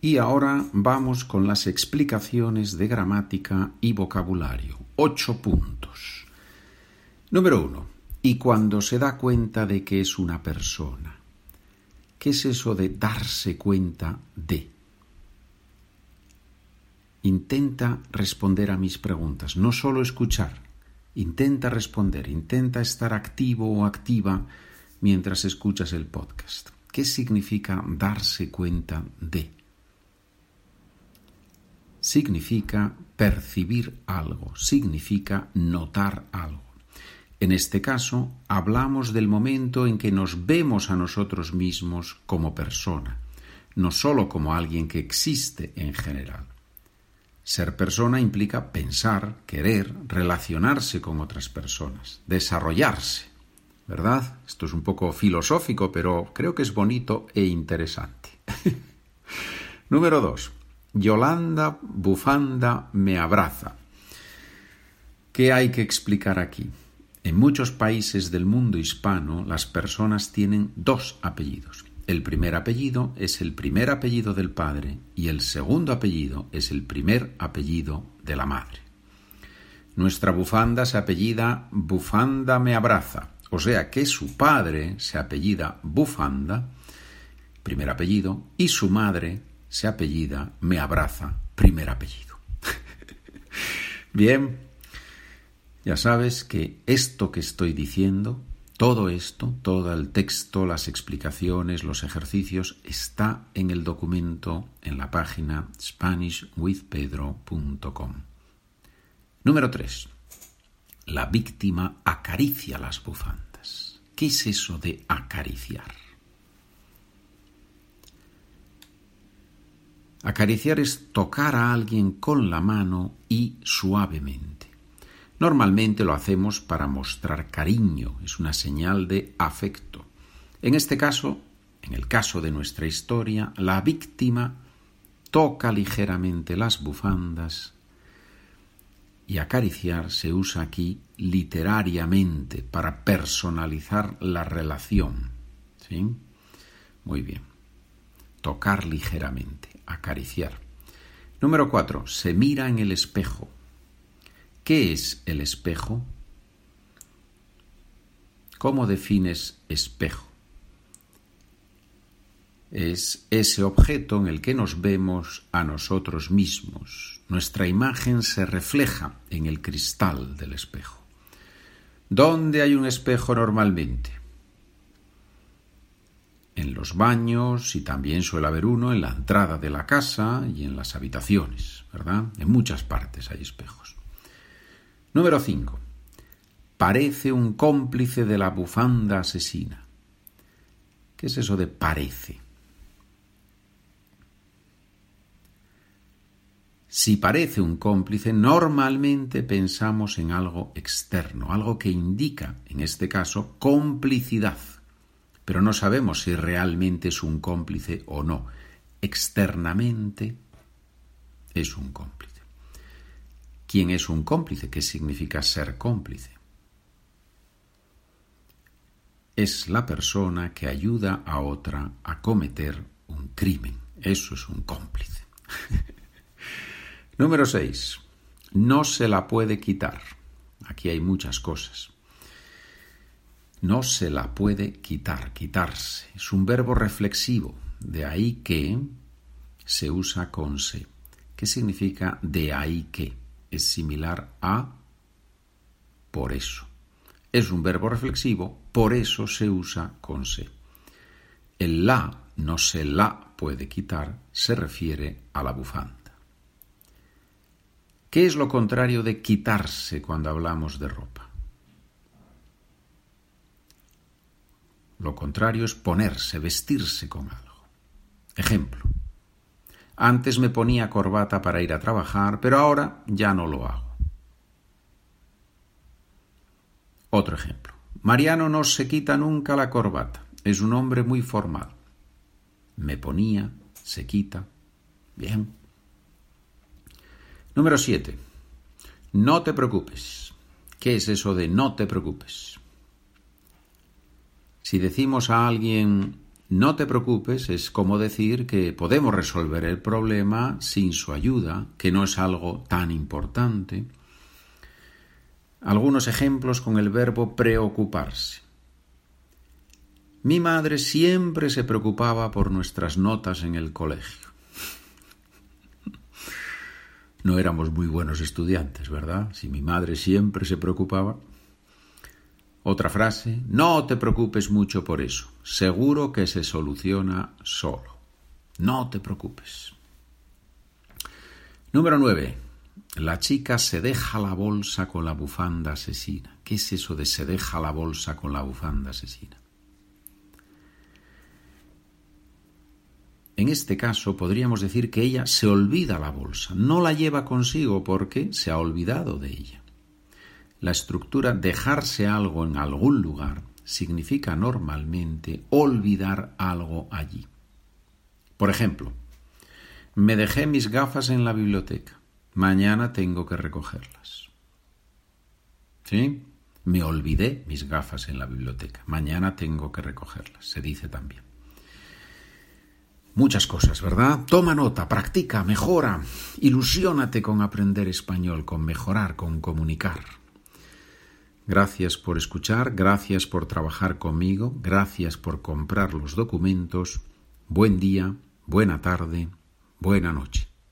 Y ahora vamos con las explicaciones de gramática y vocabulario. Ocho puntos. Número uno. Y cuando se da cuenta de que es una persona. ¿Qué es eso de darse cuenta de? Intenta responder a mis preguntas, no solo escuchar. Intenta responder, intenta estar activo o activa mientras escuchas el podcast. ¿Qué significa darse cuenta de? Significa percibir algo, significa notar algo. En este caso, hablamos del momento en que nos vemos a nosotros mismos como persona, no sólo como alguien que existe en general. Ser persona implica pensar, querer, relacionarse con otras personas, desarrollarse. ¿Verdad? Esto es un poco filosófico, pero creo que es bonito e interesante. Número dos. Yolanda Bufanda me abraza. ¿Qué hay que explicar aquí? En muchos países del mundo hispano las personas tienen dos apellidos. El primer apellido es el primer apellido del padre y el segundo apellido es el primer apellido de la madre. Nuestra bufanda se apellida Bufanda me abraza, o sea que su padre se apellida Bufanda, primer apellido, y su madre se apellida me abraza, primer apellido. Bien, ya sabes que esto que estoy diciendo todo esto, todo el texto, las explicaciones, los ejercicios, está en el documento en la página SpanishWithPedro.com. Número 3. La víctima acaricia las bufandas. ¿Qué es eso de acariciar? Acariciar es tocar a alguien con la mano y suavemente. Normalmente lo hacemos para mostrar cariño, es una señal de afecto. En este caso, en el caso de nuestra historia, la víctima toca ligeramente las bufandas y acariciar se usa aquí literariamente para personalizar la relación. ¿Sí? Muy bien. Tocar ligeramente, acariciar. Número cuatro. Se mira en el espejo. ¿Qué es el espejo? ¿Cómo defines espejo? Es ese objeto en el que nos vemos a nosotros mismos. Nuestra imagen se refleja en el cristal del espejo. ¿Dónde hay un espejo normalmente? En los baños y también suele haber uno en la entrada de la casa y en las habitaciones, ¿verdad? En muchas partes hay espejos. Número 5. Parece un cómplice de la bufanda asesina. ¿Qué es eso de parece? Si parece un cómplice, normalmente pensamos en algo externo, algo que indica, en este caso, complicidad. Pero no sabemos si realmente es un cómplice o no. Externamente es un cómplice. ¿Quién es un cómplice? ¿Qué significa ser cómplice? Es la persona que ayuda a otra a cometer un crimen. Eso es un cómplice. Número 6. No se la puede quitar. Aquí hay muchas cosas. No se la puede quitar, quitarse. Es un verbo reflexivo, de ahí que se usa con se. ¿Qué significa de ahí que? es similar a por eso. Es un verbo reflexivo, por eso se usa con se. El la no se la puede quitar se refiere a la bufanda. ¿Qué es lo contrario de quitarse cuando hablamos de ropa? Lo contrario es ponerse, vestirse con algo. Ejemplo. Antes me ponía corbata para ir a trabajar, pero ahora ya no lo hago. Otro ejemplo. Mariano no se quita nunca la corbata. Es un hombre muy formal. Me ponía, se quita. Bien. Número 7. No te preocupes. ¿Qué es eso de no te preocupes? Si decimos a alguien No te preocupes es como decir que podemos resolver el problema sin su ayuda, que no es algo tan importante. Algunos ejemplos con el verbo preocuparse. Mi madre siempre se preocupaba por nuestras notas en el colegio. No éramos muy buenos estudiantes, ¿verdad? Si mi madre siempre se preocupaba. Otra frase, no te preocupes mucho por eso, seguro que se soluciona solo. No te preocupes. Número 9. La chica se deja la bolsa con la bufanda asesina. ¿Qué es eso de se deja la bolsa con la bufanda asesina? En este caso podríamos decir que ella se olvida la bolsa, no la lleva consigo porque se ha olvidado de ella. La estructura dejarse algo en algún lugar significa normalmente olvidar algo allí. Por ejemplo, me dejé mis gafas en la biblioteca. Mañana tengo que recogerlas. ¿Sí? Me olvidé mis gafas en la biblioteca. Mañana tengo que recogerlas. Se dice también. Muchas cosas, ¿verdad? Toma nota, practica, mejora, ilusiónate con aprender español, con mejorar, con comunicar. Gracias por escuchar, gracias por trabajar conmigo, gracias por comprar los documentos. Buen día, buena tarde, buena noche.